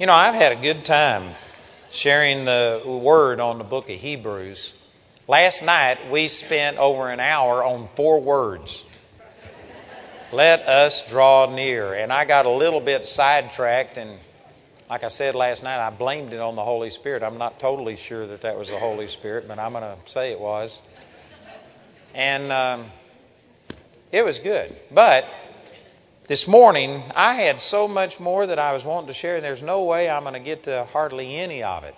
You know, I've had a good time sharing the word on the book of Hebrews. Last night we spent over an hour on four words. Let us draw near. And I got a little bit sidetracked, and like I said last night, I blamed it on the Holy Spirit. I'm not totally sure that that was the Holy Spirit, but I'm going to say it was. And um, it was good. But this morning, I had so much more that I was wanting to share, and there's no way I'm going to get to hardly any of it.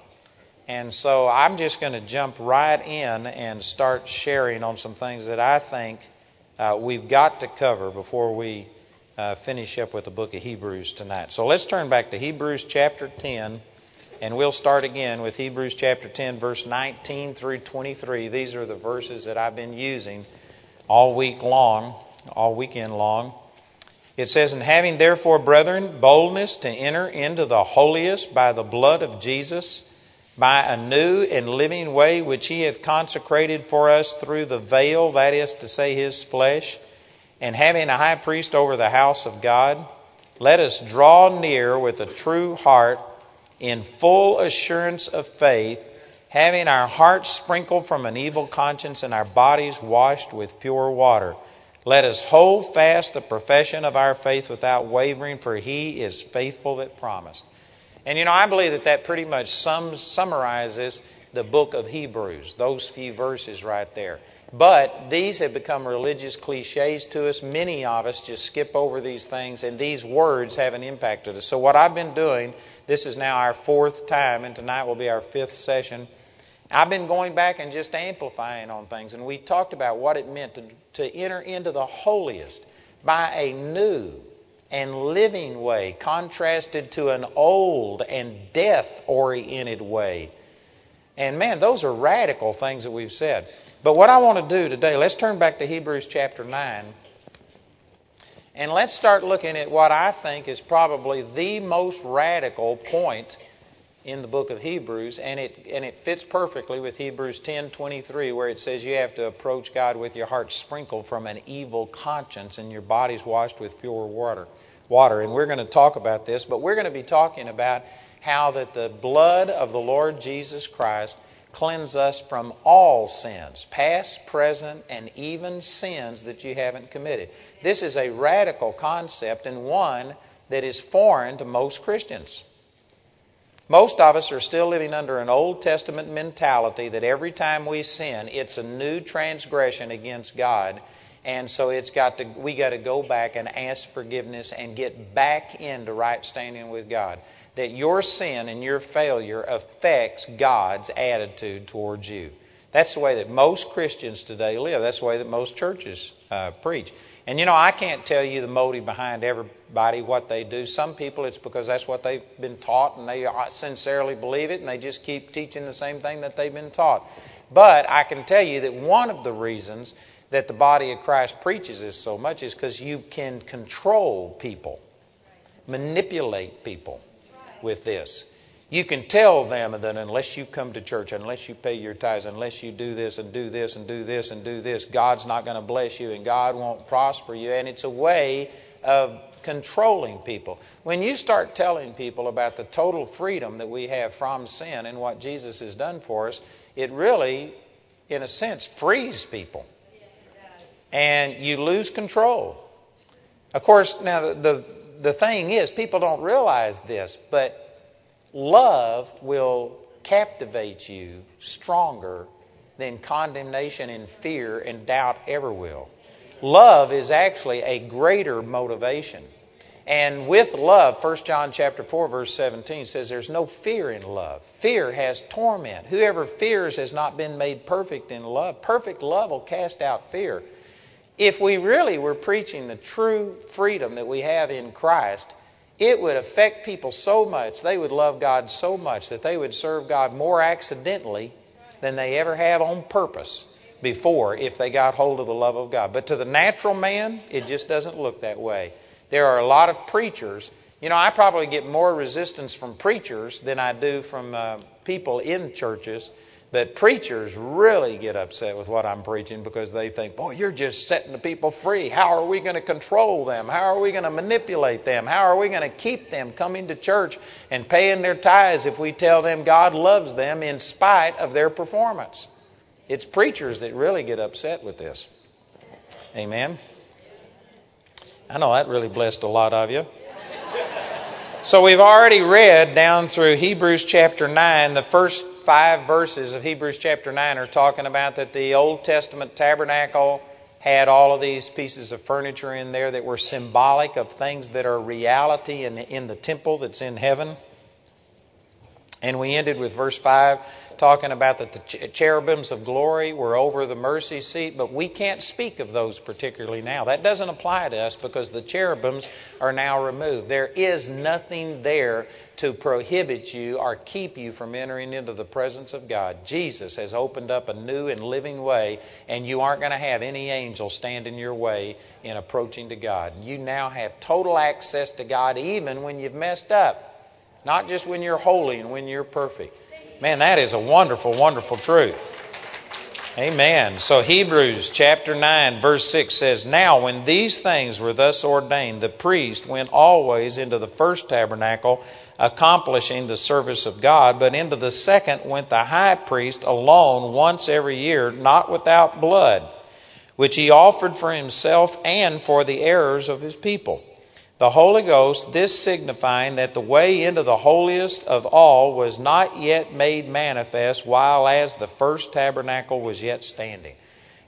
And so I'm just going to jump right in and start sharing on some things that I think uh, we've got to cover before we uh, finish up with the book of Hebrews tonight. So let's turn back to Hebrews chapter 10, and we'll start again with Hebrews chapter 10, verse 19 through 23. These are the verses that I've been using all week long, all weekend long. It says, And having therefore, brethren, boldness to enter into the holiest by the blood of Jesus, by a new and living way which he hath consecrated for us through the veil, that is to say, his flesh, and having a high priest over the house of God, let us draw near with a true heart in full assurance of faith, having our hearts sprinkled from an evil conscience and our bodies washed with pure water. Let us hold fast the profession of our faith without wavering, for he is faithful that promised. And you know, I believe that that pretty much sums, summarizes the book of Hebrews, those few verses right there. But these have become religious cliches to us. Many of us just skip over these things, and these words haven't impacted us. So, what I've been doing, this is now our fourth time, and tonight will be our fifth session. I've been going back and just amplifying on things, and we talked about what it meant to, to enter into the holiest by a new and living way, contrasted to an old and death oriented way. And man, those are radical things that we've said. But what I want to do today, let's turn back to Hebrews chapter 9. And let's start looking at what I think is probably the most radical point in the book of Hebrews, and it, and it fits perfectly with Hebrews 10 23, where it says you have to approach God with your heart sprinkled from an evil conscience and your body's washed with pure water. water. And we're going to talk about this, but we're going to be talking about how that the blood of the Lord Jesus Christ cleanse us from all sins, past, present, and even sins that you haven't committed. This is a radical concept and one that is foreign to most Christians. Most of us are still living under an Old Testament mentality that every time we sin, it's a new transgression against God. And so it's got to, we got to go back and ask forgiveness and get back into right standing with God. That your sin and your failure affects God's attitude towards you. That's the way that most Christians today live. That's the way that most churches uh, preach. And you know, I can't tell you the motive behind everybody what they do. Some people, it's because that's what they've been taught and they uh, sincerely believe it and they just keep teaching the same thing that they've been taught. But I can tell you that one of the reasons that the body of Christ preaches this so much is because you can control people, manipulate people with this. You can tell them that unless you come to church, unless you pay your tithes, unless you do this and do this and do this and do this, God's not going to bless you and God won't prosper you. And it's a way of controlling people. When you start telling people about the total freedom that we have from sin and what Jesus has done for us, it really, in a sense, frees people. And you lose control. Of course, now the, the, the thing is, people don't realize this, but Love will captivate you stronger than condemnation and fear and doubt ever will. Love is actually a greater motivation. And with love, 1 John chapter 4 verse 17 says there's no fear in love. Fear has torment. Whoever fears has not been made perfect in love. Perfect love will cast out fear. If we really were preaching the true freedom that we have in Christ, it would affect people so much, they would love God so much that they would serve God more accidentally than they ever have on purpose before if they got hold of the love of God. But to the natural man, it just doesn't look that way. There are a lot of preachers. You know, I probably get more resistance from preachers than I do from uh, people in churches But preachers really get upset with what I'm preaching because they think, boy, you're just setting the people free. How are we going to control them? How are we going to manipulate them? How are we going to keep them coming to church and paying their tithes if we tell them God loves them in spite of their performance? It's preachers that really get upset with this. Amen. I know that really blessed a lot of you. So we've already read down through Hebrews chapter 9, the first five verses of Hebrews chapter 9 are talking about that the Old Testament tabernacle had all of these pieces of furniture in there that were symbolic of things that are reality in, in the temple that's in heaven. And we ended with verse 5 talking about that the cherubims of glory were over the mercy seat, but we can't speak of those particularly now. That doesn't apply to us because the cherubims are now removed. There is nothing there to prohibit you or keep you from entering into the presence of God. Jesus has opened up a new and living way, and you aren't going to have any angel stand in your way in approaching to God. You now have total access to God even when you've messed up, not just when you're holy and when you're perfect. Man, that is a wonderful, wonderful truth. Amen. So Hebrews chapter 9, verse 6 says, Now when these things were thus ordained, the priest went always into the first tabernacle, accomplishing the service of God, but into the second went the high priest alone once every year, not without blood, which he offered for himself and for the errors of his people the Holy Ghost, this signifying that the way into the holiest of all was not yet made manifest, while as the first tabernacle was yet standing.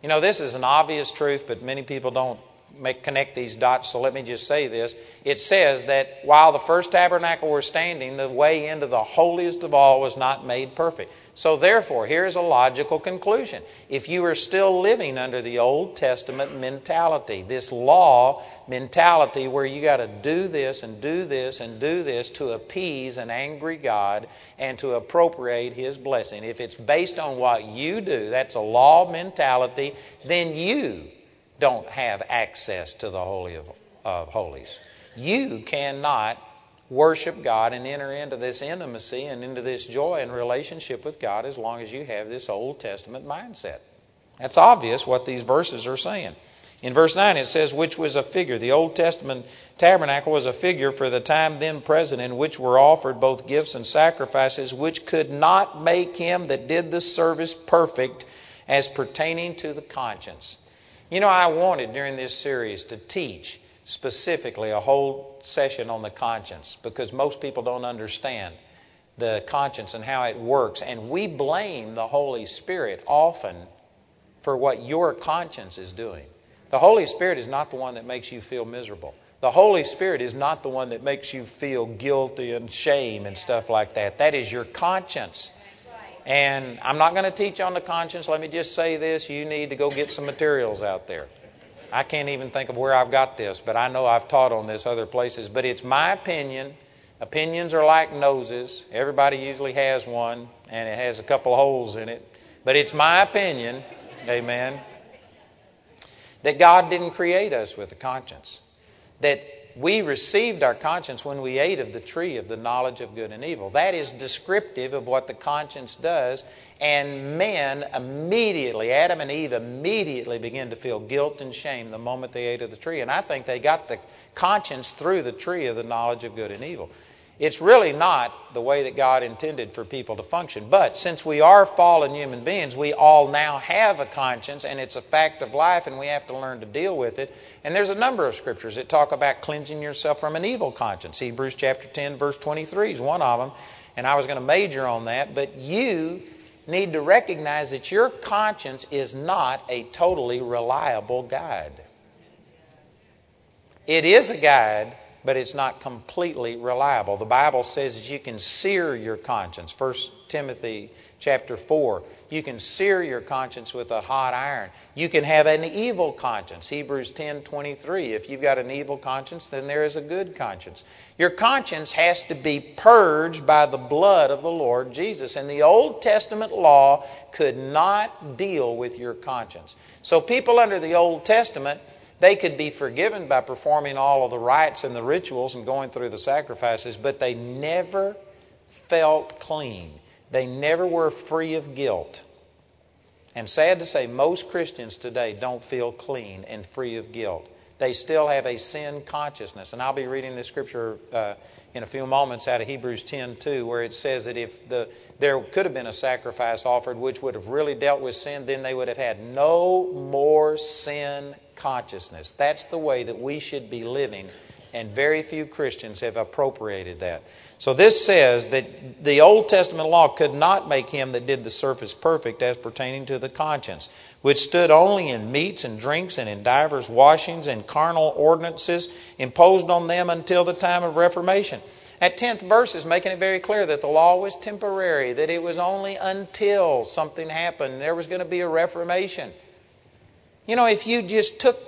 You know, this is an obvious truth, but many people don't make, connect these dots, so let me just say this. It says that while the first tabernacle was standing, the way into the holiest of all was not made perfect. So, therefore, here's a logical conclusion. If you are still living under the Old Testament mentality, this law mentality where you got to do this and do this and do this to appease an angry God and to appropriate His blessing, if it's based on what you do, that's a law mentality, then you don't have access to the Holy of, of Holies. You cannot worship God and enter into this intimacy and into this joy and relationship with God as long as you have this Old Testament mindset. That's obvious what these verses are saying. In verse 9, it says, which was a figure. The Old Testament tabernacle was a figure for the time then present, in which were offered both gifts and sacrifices, which could not make him that did the service perfect as pertaining to the conscience. You know, I wanted during this series to teach specifically a whole session on the conscience because most people don't understand the conscience and how it works. And we blame the Holy Spirit often for what your conscience is doing. The Holy Spirit is not the one that makes you feel miserable. The Holy Spirit is not the one that makes you feel guilty and shame and stuff like that. That is your conscience. And I'm not going to teach on the conscience. Let me just say this you need to go get some materials out there. I can't even think of where I've got this, but I know I've taught on this other places. But it's my opinion. Opinions are like noses. Everybody usually has one, and it has a couple holes in it. But it's my opinion, amen, that God didn't create us with a conscience. That we received our conscience when we ate of the tree of the knowledge of good and evil. That is descriptive of what the conscience does, and men immediately, Adam and Eve immediately began to feel guilt and shame the moment they ate of the tree. And I think they got the conscience through the tree of the knowledge of good and evil. It's really not the way that God intended for people to function. But since we are fallen human beings, we all now have a conscience, and it's a fact of life, and we have to learn to deal with it. And there's a number of scriptures that talk about cleansing yourself from an evil conscience. Hebrews chapter 10, verse 23 is one of them, and I was going to major on that. But you need to recognize that your conscience is not a totally reliable guide. It is a guide, but it's not completely reliable. The Bible says that you can sear your conscience. 1 Timothy chapter 4. You can sear your conscience with a hot iron. You can have an evil conscience. Hebrews 10 23. If you've got an evil conscience, then there is a good conscience. Your conscience has to be purged by the blood of the Lord Jesus. And the Old Testament law could not deal with your conscience. So, people under the Old Testament, they could be forgiven by performing all of the rites and the rituals and going through the sacrifices, but they never felt clean. They never were free of guilt. And sad to say, most Christians today don't feel clean and free of guilt. They still have a sin consciousness. And I'll be reading this scripture uh, in a few moments out of Hebrews 10 2, where it says that if the, there could have been a sacrifice offered which would have really dealt with sin, then they would have had no more sin consciousness. That's the way that we should be living, and very few Christians have appropriated that. So this says that the Old Testament law could not make him that did the surface perfect as pertaining to the conscience, which stood only in meats and drinks and in divers washings and carnal ordinances imposed on them until the time of Reformation. That 10th verse is making it very clear that the law was temporary, that it was only until something happened. There was going to be a reformation. You know, if you just took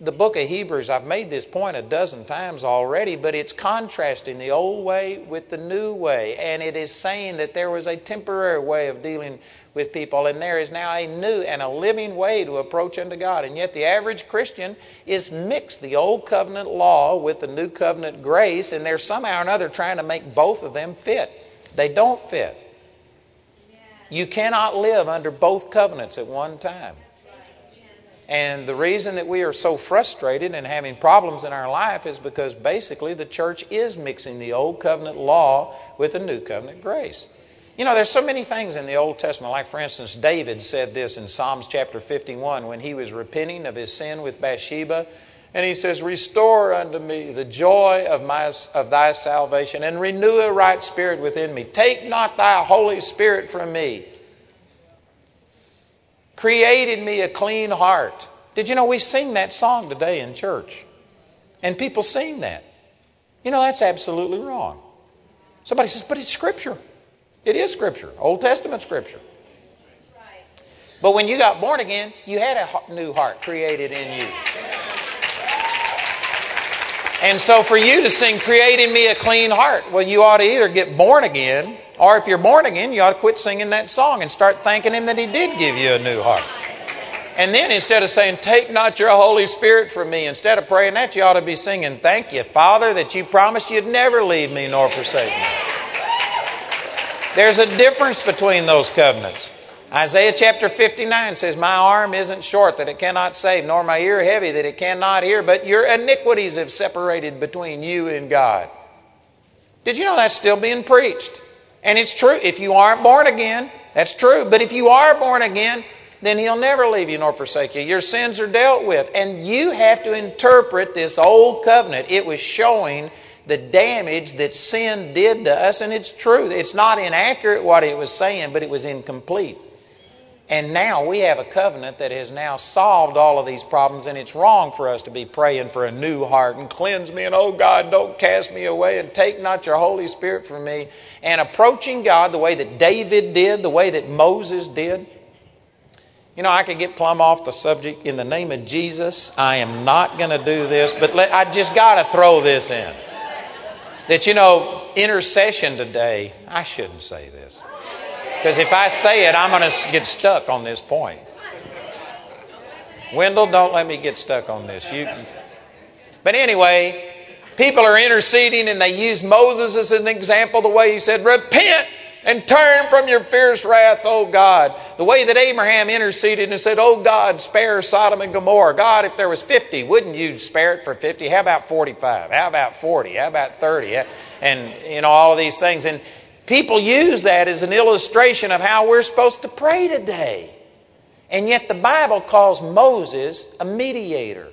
the book of Hebrews, I've made this point a dozen times already, but it's contrasting the old way with the new way. And it is saying that there was a temporary way of dealing with people, and there is now a new and a living way to approach unto God. And yet, the average Christian is mixed the old covenant law with the new covenant grace, and they're somehow or another trying to make both of them fit. They don't fit. You cannot live under both covenants at one time. And the reason that we are so frustrated and having problems in our life is because basically the church is mixing the old covenant law with the new covenant grace. You know, there's so many things in the Old Testament. Like, for instance, David said this in Psalms chapter 51 when he was repenting of his sin with Bathsheba. And he says, Restore unto me the joy of, my, of thy salvation and renew a right spirit within me. Take not thy Holy Spirit from me created me a clean heart. Did you know we sing that song today in church? And people sing that. You know, that's absolutely wrong. Somebody says, but it's Scripture. It is Scripture, Old Testament Scripture. But when you got born again, you had a new heart created in you. And so for you to sing, creating me a clean heart, well, you ought to either get born again or if you're born again, you ought to quit singing that song and start thanking Him that He did give you a new heart. And then instead of saying, Take not your Holy Spirit from me, instead of praying that, you ought to be singing, Thank you, Father, that you promised you'd never leave me nor forsake me. There's a difference between those covenants. Isaiah chapter 59 says, My arm isn't short that it cannot save, nor my ear heavy that it cannot hear, but your iniquities have separated between you and God. Did you know that's still being preached? And it's true. If you aren't born again, that's true. But if you are born again, then He'll never leave you nor forsake you. Your sins are dealt with. And you have to interpret this old covenant. It was showing the damage that sin did to us, and it's true. It's not inaccurate what it was saying, but it was incomplete. And now we have a covenant that has now solved all of these problems, and it's wrong for us to be praying for a new heart and cleanse me, and oh God, don't cast me away, and take not your Holy Spirit from me, and approaching God the way that David did, the way that Moses did. You know, I could get plumb off the subject in the name of Jesus. I am not going to do this, but let, I just got to throw this in. That, you know, intercession today, I shouldn't say this. Because if I say it, I'm going to get stuck on this point. Wendell, don't let me get stuck on this. You, but anyway, people are interceding and they use Moses as an example the way he said, Repent and turn from your fierce wrath, O God. The way that Abraham interceded and said, Oh God, spare Sodom and Gomorrah. God, if there was 50, wouldn't you spare it for 50? How about 45? How about 40? How about 30? And, you know, all of these things. And People use that as an illustration of how we're supposed to pray today. And yet the Bible calls Moses a mediator.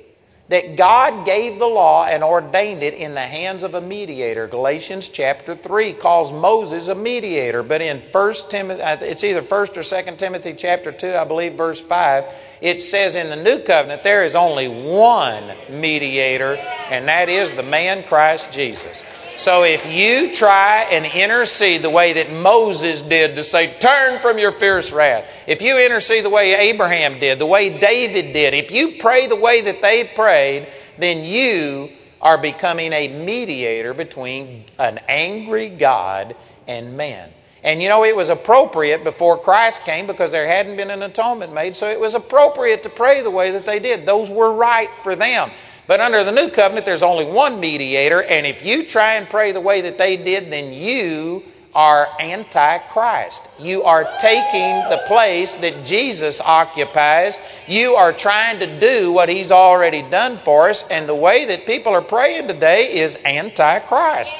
That God gave the law and ordained it in the hands of a mediator. Galatians chapter 3 calls Moses a mediator. But in 1 Timothy, uh, it's either 1st or 2nd Timothy chapter 2, I believe, verse 5, it says in the new covenant there is only one mediator, and that is the man Christ Jesus. So if you try and intercede the way that Moses did to say, turn from your fierce wrath, if you intercede the way Abraham did, the way David did, if you pray the way that they prayed, then you are becoming a mediator between an angry God and man. And you know, it was appropriate before Christ came because there hadn't been an atonement made, so it was appropriate to pray the way that they did. Those were right for them. But under the new covenant, there's only one mediator, and if you try and pray the way that they did, then you are antichrist. You are taking the place that Jesus occupies. You are trying to do what he's already done for us. And the way that people are praying today is antichrist.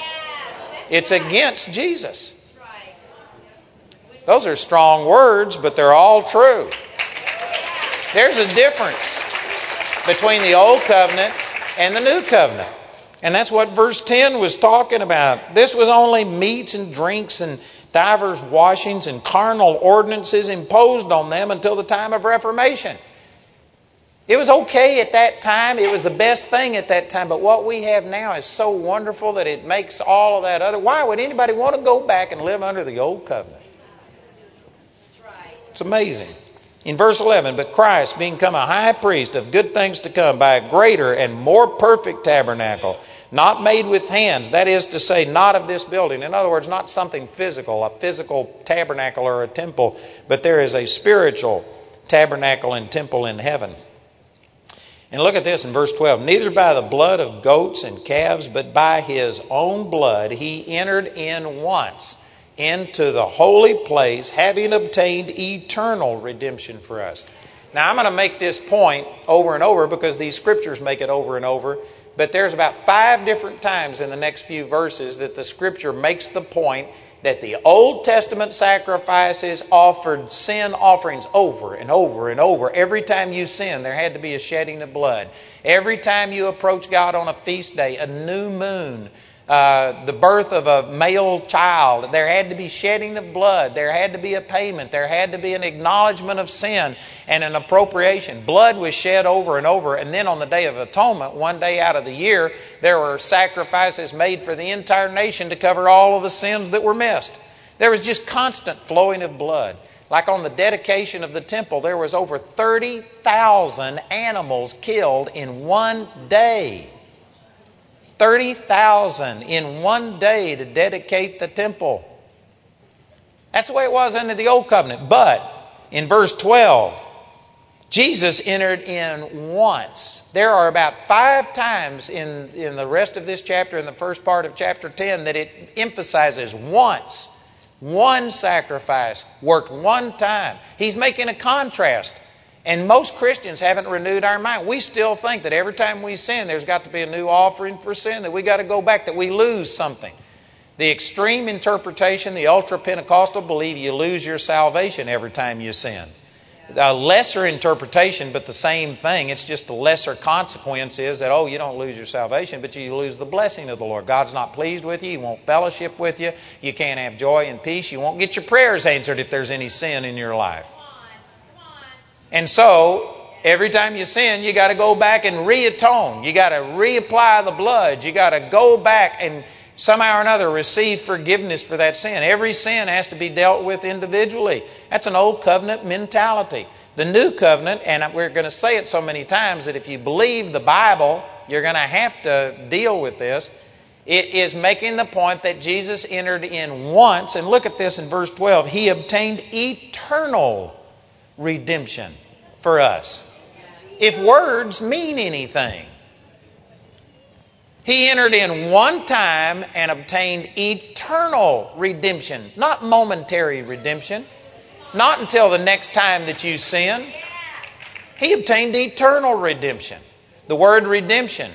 It's against Jesus. Those are strong words, but they're all true. There's a difference between the old covenant and the new covenant. And that's what verse 10 was talking about. This was only meats and drinks and divers washings and carnal ordinances imposed on them until the time of Reformation. It was okay at that time. It was the best thing at that time. But what we have now is so wonderful that it makes all of that other. Why would anybody want to go back and live under the old covenant? It's amazing. In verse 11, but Christ, being come a high priest of good things to come by a greater and more perfect tabernacle, not made with hands, that is to say, not of this building. In other words, not something physical, a physical tabernacle or a temple, but there is a spiritual tabernacle and temple in heaven. And look at this in verse 12. Neither by the blood of goats and calves, but by his own blood he entered in once into the holy place, having obtained eternal redemption for us. Now, I'm going to make this point over and over because these scriptures make it over and over. But there's about five different times in the next few verses that the scripture makes the point that the Old Testament sacrifices offered sin offerings over and over and over. Every time you sin, there had to be a shedding of blood. Every time you approach God on a feast day, a new moon, uh, the birth of a male child, there had to be shedding of blood. There had to be a payment. There had to be an acknowledgement of sin and an appropriation. Blood was shed over and over. And then on the Day of Atonement, one day out of the year, there were sacrifices made for the entire nation to cover all of the sins that were missed. There was just constant flowing of blood. Like on the dedication of the temple, there was over 30,000 animals killed in one day. 30,000 in one day to dedicate the temple. That's the way it was under the old covenant. But in verse 12, Jesus entered in once. There are about five times in, in the rest of this chapter, in the first part of chapter 10, that it emphasizes once. One sacrifice worked one time. He's making a contrast and most Christians haven't renewed our mind. We still think that every time we sin, there's got to be a new offering for sin, that we got to go back, that we lose something. The extreme interpretation, the ultra Pentecostal, believe you lose your salvation every time you sin. A lesser interpretation, but the same thing. It's just a lesser consequence is that, oh, you don't lose your salvation, but you lose the blessing of the Lord. God's not pleased with you. He won't fellowship with you. You can't have joy and peace. You won't get your prayers answered if there's any sin in your life. And so, every time you sin, you got to go back and reatone. You got to reapply the blood. You got to go back and somehow or another receive forgiveness for that sin. Every sin has to be dealt with individually. That's an old covenant mentality. The new covenant, and we're going to say it so many times that if you believe the Bible, you're going to have to deal with this. It is making the point that Jesus entered in once, and look at this in verse 12. He obtained eternal redemption for us. If words mean anything, he entered in one time and obtained eternal redemption, not momentary redemption, not until the next time that you sin. He obtained eternal redemption. The word redemption,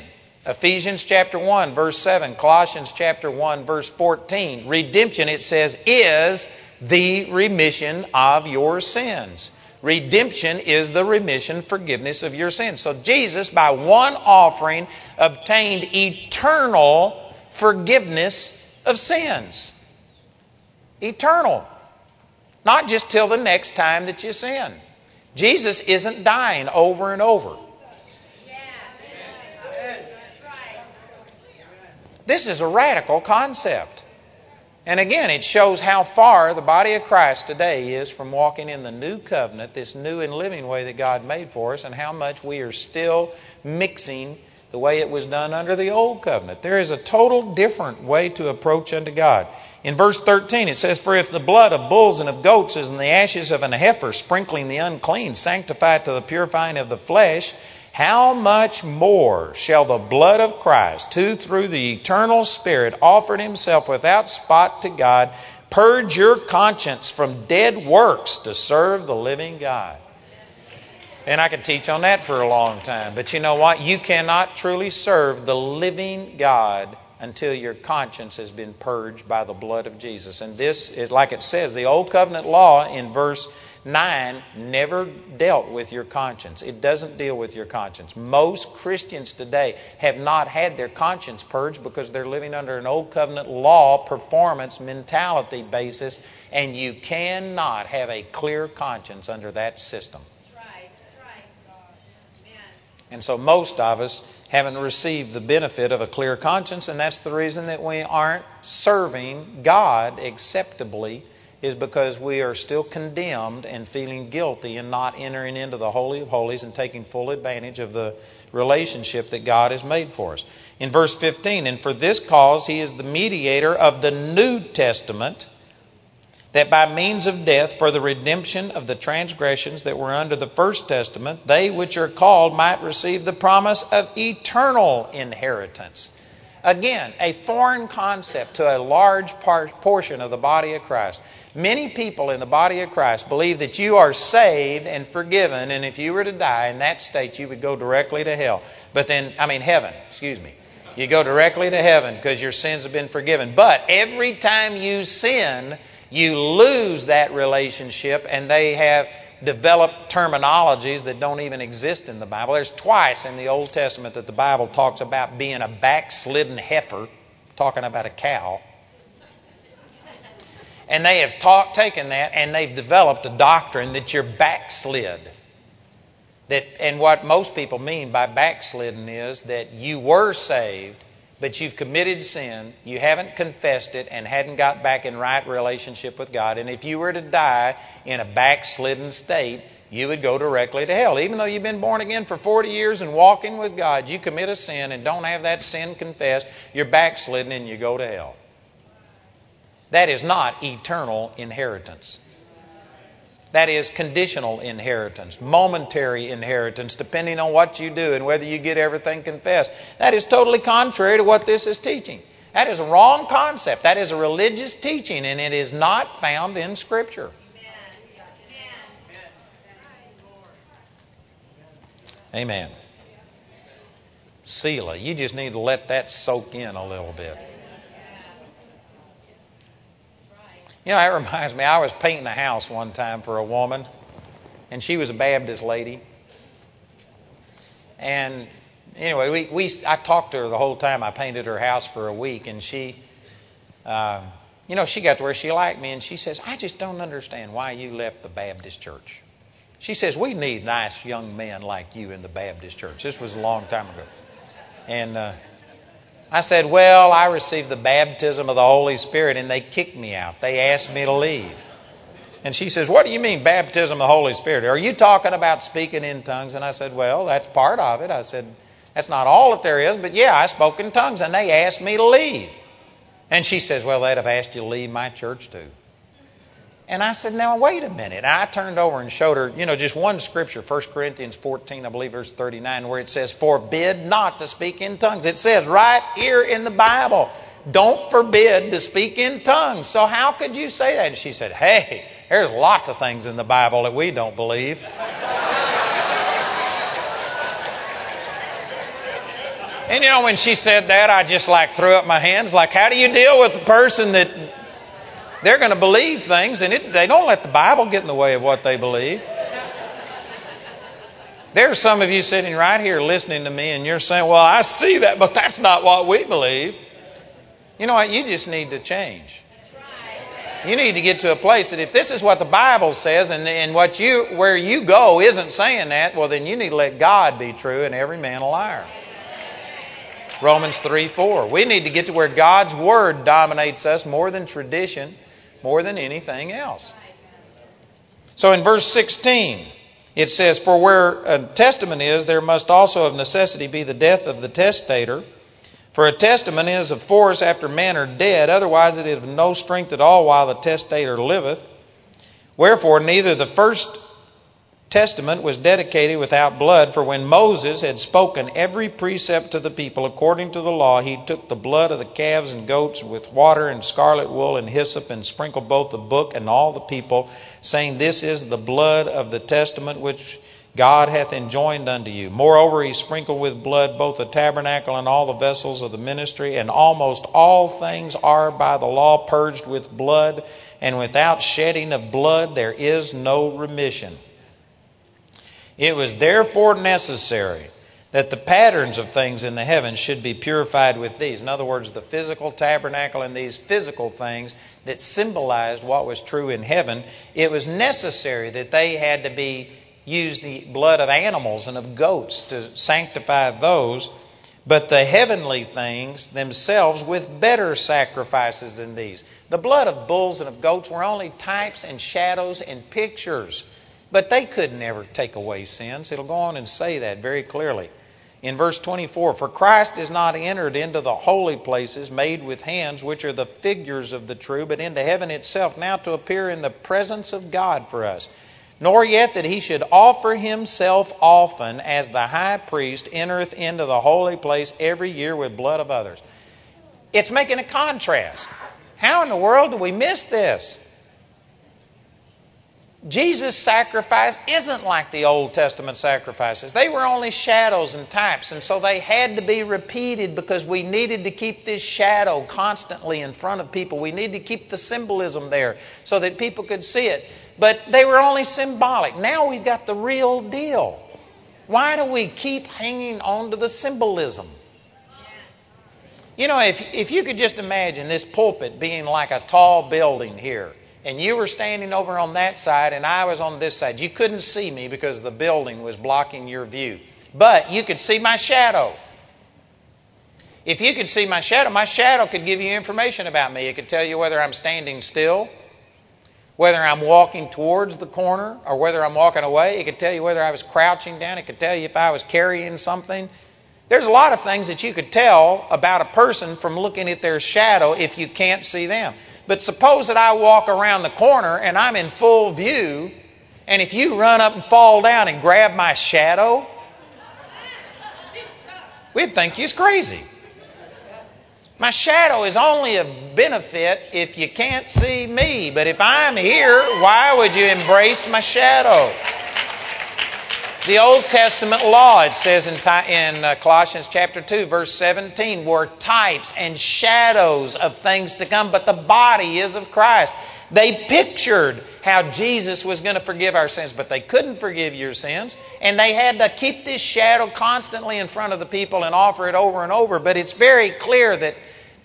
Ephesians chapter 1, verse 7, Colossians chapter 1, verse 14. Redemption, it says, is the remission of your sins. Redemption is the remission, forgiveness of your sins. So Jesus, by one offering, obtained eternal forgiveness of sins. Eternal. Not just till the next time that you sin. Jesus isn't dying over and over. This is a radical concept. And again, it shows how far the body of Christ today is from walking in the new covenant, this new and living way that God made for us, and how much we are still mixing the way it was done under the old covenant. There is a total different way to approach unto God. In verse 13, it says, For if the blood of bulls and of goats is in the ashes of an heifer, sprinkling the unclean, sanctified to the purifying of the flesh, how much more shall the blood of Christ, who through the eternal Spirit offered himself without spot to God, Purge your conscience from dead works to serve the living God. And I could teach on that for a long time. But you know what? You cannot truly serve the living God until your conscience has been purged by the blood of Jesus. And this is, like it says, the Old Covenant law in verse 9 never dealt with your conscience. It doesn't deal with your conscience. Most Christians today have not had their conscience purged because they're living under an Old Covenant law, performance, mentality basis, and you cannot have a clear conscience under that system. That's right. That's right. God. And so most of us haven't received the benefit of a clear conscience, and that's the reason that we aren't serving God acceptably, is because we are still condemned and feeling guilty and not entering into the Holy of Holies and taking full advantage of the relationship that God has made for us. In verse 15, and for this cause he is the mediator of the New Testament that by means of death for the redemption of the transgressions that were under the first testament, they which are called might receive the promise of eternal inheritance. Again, a foreign concept to a large part, portion of the body of Christ. Many people in the body of Christ believe that you are saved and forgiven, and if you were to die in that state, you would go directly to hell. But then, I mean, heaven, excuse me. You go directly to heaven because your sins have been forgiven. But every time you sin, you lose that relationship, and they have developed terminologies that don't even exist in the Bible. There's twice in the Old Testament that the Bible talks about being a backslidden heifer, talking about a cow. And they have taught, taken that and they've developed a doctrine that you're backslid. That, and what most people mean by backslidden is that you were saved, but you've committed sin, you haven't confessed it, and hadn't got back in right relationship with God. And if you were to die in a backslidden state, you would go directly to hell. Even though you've been born again for 40 years and walking with God, you commit a sin and don't have that sin confessed, you're backslidden and you go to hell. That is not eternal inheritance. That is conditional inheritance, momentary inheritance, depending on what you do and whether you get everything confessed. That is totally contrary to what this is teaching. That is a wrong concept. That is a religious teaching, and it is not found in Scripture. Amen. Selah, you just need to let that soak in a little bit. You know, that reminds me, I was painting a house one time for a woman, and she was a Baptist lady. And anyway, we, we, I talked to her the whole time. I painted her house for a week, and she, uh, you know, she got to where she liked me, and she says, I just don't understand why you left the Baptist church. She says, We need nice young men like you in the Baptist church. This was a long time ago. And uh, I said, Well, I received the baptism of the Holy Spirit and they kicked me out. They asked me to leave. And she says, What do you mean, baptism of the Holy Spirit? Are you talking about speaking in tongues? And I said, Well, that's part of it. I said, That's not all that there is, but yeah, I spoke in tongues and they asked me to leave. And she says, Well, they'd have asked you to leave my church too. And I said, Now, wait a minute. I turned over and showed her, you know, just one scripture, 1 Corinthians 14, I believe, verse 39, where it says, Forbid not to speak in tongues. It says right here in the Bible, don't forbid to speak in tongues. So, how could you say that? And she said, Hey, there's lots of things in the Bible that we don't believe. And you know, when she said that, I just like threw up my hands, like, how do you deal with the person that they're going to believe things, and it, they don't let the Bible get in the way of what they believe. There's some of you sitting right here listening to me, and you're saying, Well, I see that, but that's not what we believe. You know what? You just need to change. You need to get to a place that if this is what the Bible says and, and what you where you go isn't saying that, well then you need to let God be true and every man a liar. Romans 3 4. We need to get to where God's Word dominates us more than tradition more than anything else. So in verse 16, it says, For where a testament is, there must also of necessity be the death of the testator. For a testament is of force after men are dead, otherwise it is of no strength at all while the testator liveth. Wherefore, neither the first Testament was dedicated without blood, for when Moses had spoken every precept to the people according to the law, he took the blood of the calves and goats with water and scarlet wool and hyssop and sprinkled both the book and all the people, saying, This is the blood of the testament which God hath enjoined unto you. Moreover, he sprinkled with blood both the tabernacle and all the vessels of the ministry, and almost all things are by the law purged with blood, and without shedding of blood there is no remission. It was therefore necessary that the patterns of things in the heavens should be purified with these. In other words, the physical tabernacle and these physical things that symbolized what was true in heaven, it was necessary that they had to be used the blood of animals and of goats to sanctify those, but the heavenly things themselves with better sacrifices than these. The blood of bulls and of goats were only types and shadows and pictures, but they could never take away sins. It'll go on and say that very clearly. In verse 24, for Christ is not entered into the holy places made with hands, which are the figures of the true, but into heaven itself, now to appear in the presence of God for us nor yet that he should offer himself often as the high priest entereth into the holy place every year with blood of others. It's making a contrast. How in the world do we miss this? Jesus' sacrifice isn't like the Old Testament sacrifices. They were only shadows and types, and so they had to be repeated because we needed to keep this shadow constantly in front of people. We needed to keep the symbolism there so that people could see it but they were only symbolic. Now we've got the real deal. Why do we keep hanging on to the symbolism? You know, if, if you could just imagine this pulpit being like a tall building here, and you were standing over on that side and I was on this side, you couldn't see me because the building was blocking your view. But you could see my shadow. If you could see my shadow, my shadow could give you information about me. It could tell you whether I'm standing still whether I'm walking towards the corner or whether I'm walking away. It could tell you whether I was crouching down. It could tell you if I was carrying something. There's a lot of things that you could tell about a person from looking at their shadow if you can't see them. But suppose that I walk around the corner and I'm in full view, and if you run up and fall down and grab my shadow, we'd think you're crazy. My shadow is only of benefit if you can't see me. But if I'm here, why would you embrace my shadow? The Old Testament law, it says in, in uh, Colossians chapter 2, verse 17, were types and shadows of things to come, but the body is of Christ. They pictured how Jesus was going to forgive our sins, but they couldn't forgive your sins. And they had to keep this shadow constantly in front of the people and offer it over and over. But it's very clear that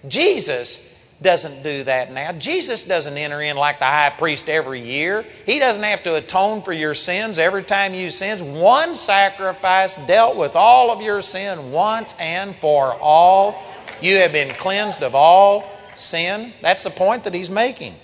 Jesus doesn't do that now. Jesus doesn't enter in like the high priest every year. He doesn't have to atone for your sins every time you sin. One sacrifice dealt with all of your sin once and for all. You have been cleansed of all sin. That's the point that he's making.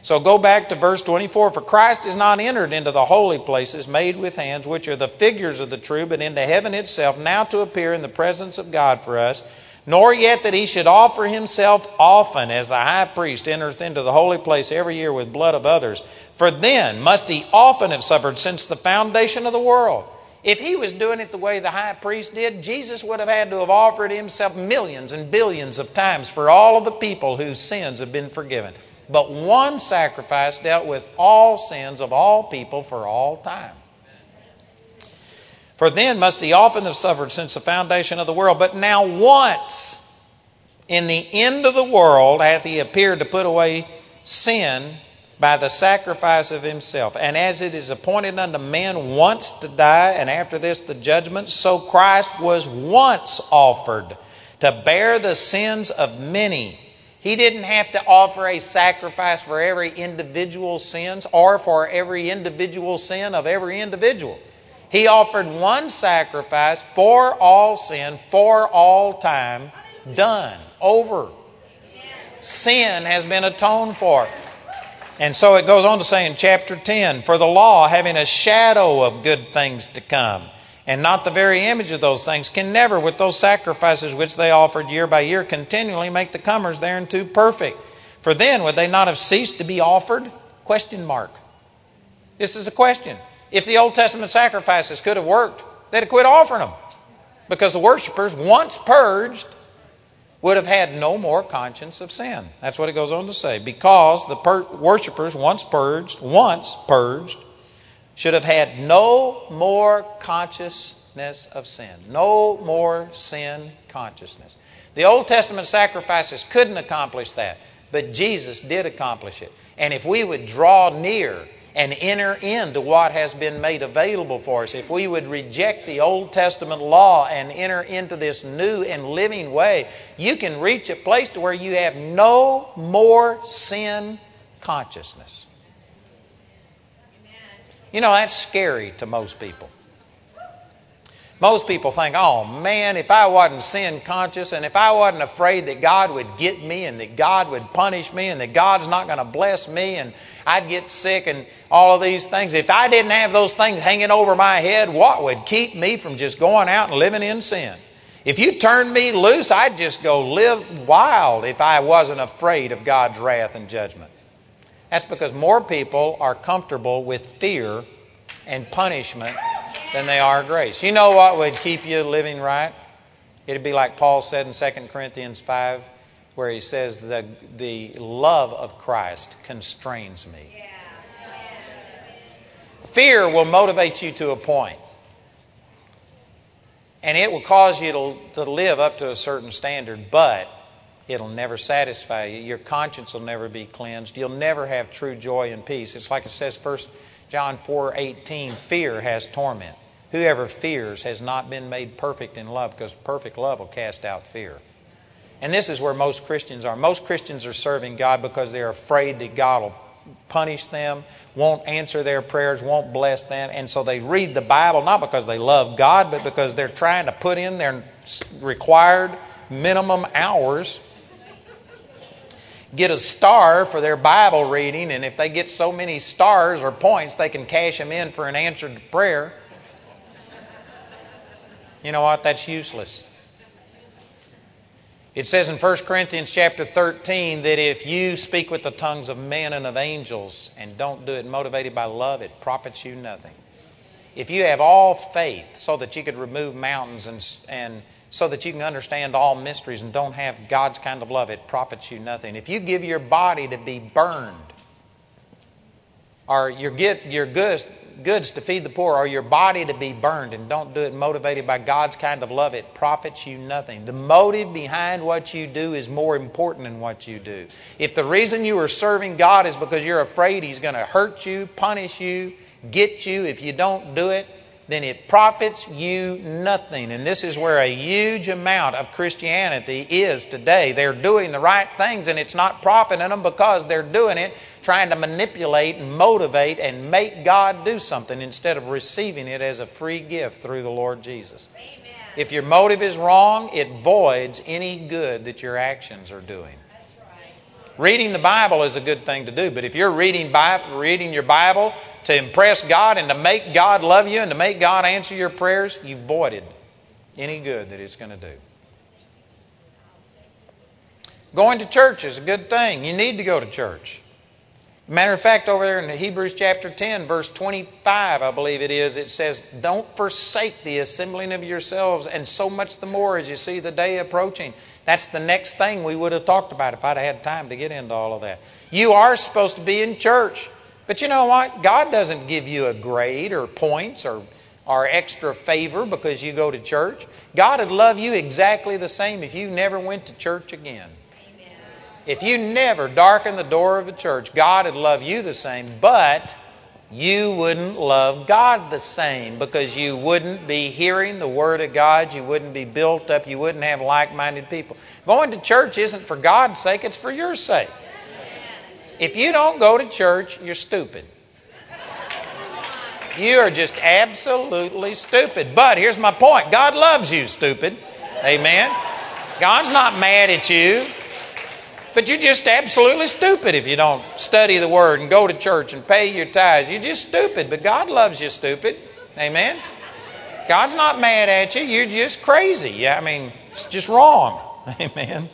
So go back to verse 24. For Christ is not entered into the holy places made with hands, which are the figures of the true, but into heaven itself, now to appear in the presence of God for us. Nor yet that he should offer himself often, as the high priest entereth into the holy place every year with blood of others. For then must he often have suffered since the foundation of the world. If he was doing it the way the high priest did, Jesus would have had to have offered himself millions and billions of times for all of the people whose sins have been forgiven. But one sacrifice dealt with all sins of all people for all time. For then must he often have suffered since the foundation of the world. But now, once in the end of the world, hath he appeared to put away sin by the sacrifice of himself. And as it is appointed unto men once to die, and after this the judgment, so Christ was once offered to bear the sins of many he didn't have to offer a sacrifice for every individual sins or for every individual sin of every individual. He offered one sacrifice for all sin, for all time, done, over. Sin has been atoned for. And so it goes on to say in chapter 10 For the law, having a shadow of good things to come, and not the very image of those things, can never, with those sacrifices which they offered year by year, continually make the comers thereunto perfect. For then would they not have ceased to be offered? Question mark. This is a question. If the Old Testament sacrifices could have worked, they'd have quit offering them. Because the worshippers, once purged, would have had no more conscience of sin. That's what it goes on to say. Because the per- worshippers, once purged, once purged, should have had no more consciousness of sin. No more sin consciousness. The Old Testament sacrifices couldn't accomplish that, but Jesus did accomplish it. And if we would draw near and enter into what has been made available for us, if we would reject the Old Testament law and enter into this new and living way, you can reach a place to where you have no more sin consciousness. You know, that's scary to most people. Most people think, oh man, if I wasn't sin conscious and if I wasn't afraid that God would get me and that God would punish me and that God's not going to bless me and I'd get sick and all of these things, if I didn't have those things hanging over my head, what would keep me from just going out and living in sin? If you turned me loose, I'd just go live wild if I wasn't afraid of God's wrath and judgment. That's because more people are comfortable with fear and punishment than they are grace. You know what would keep you living right? It'd be like Paul said in 2 Corinthians 5, where he says, The, the love of Christ constrains me. Fear will motivate you to a point. And it will cause you to, to live up to a certain standard, but it'll never satisfy you. Your conscience will never be cleansed. You'll never have true joy and peace. It's like it says first John 4 18, fear has torment. Whoever fears has not been made perfect in love because perfect love will cast out fear. And this is where most Christians are. Most Christians are serving God because they're afraid that God will punish them, won't answer their prayers, won't bless them. And so they read the Bible not because they love God, but because they're trying to put in their required minimum hours, get a star for their Bible reading, and if they get so many stars or points, they can cash them in for an answered prayer. You know what? That's useless. It says in 1 Corinthians chapter 13 that if you speak with the tongues of men and of angels and don't do it motivated by love, it profits you nothing. If you have all faith so that you could remove mountains and, and so that you can understand all mysteries and don't have God's kind of love, it profits you nothing. If you give your body to be burned, or your, get, your goods, goods to feed the poor or your body to be burned and don't do it motivated by God's kind of love, it profits you nothing. The motive behind what you do is more important than what you do. If the reason you are serving God is because you're afraid He's going to hurt you, punish you, get you if you don't do it, then it profits you nothing. And this is where a huge amount of Christianity is today. They're doing the right things and it's not profiting them because they're doing it trying to manipulate and motivate and make God do something instead of receiving it as a free gift through the Lord Jesus. Amen. If your motive is wrong, it voids any good that your actions are doing. Reading the Bible is a good thing to do, but if you're reading, Bible, reading your Bible to impress God and to make God love you and to make God answer your prayers, you've voided any good that it's going to do. Going to church is a good thing. You need to go to church. Matter of fact, over there in Hebrews chapter 10, verse 25, I believe it is, it says, Don't forsake the assembling of yourselves, and so much the more as you see the day approaching. That's the next thing we would have talked about if I'd had time to get into all of that. You are supposed to be in church. But you know what? God doesn't give you a grade or points or, or extra favor because you go to church. God would love you exactly the same if you never went to church again. If you never darken the door of a church, God would love you the same, but you wouldn't love God the same because you wouldn't be hearing the Word of God. You wouldn't be built up. You wouldn't have like minded people. Going to church isn't for God's sake, it's for your sake. If you don't go to church, you're stupid. You are just absolutely stupid. But here's my point God loves you, stupid. Amen. God's not mad at you. But you're just absolutely stupid if you don't study the Word and go to church and pay your tithes. You're just stupid, but God loves you, stupid. Amen? God's not mad at you. You're just crazy. Yeah, I mean, it's just wrong. Amen.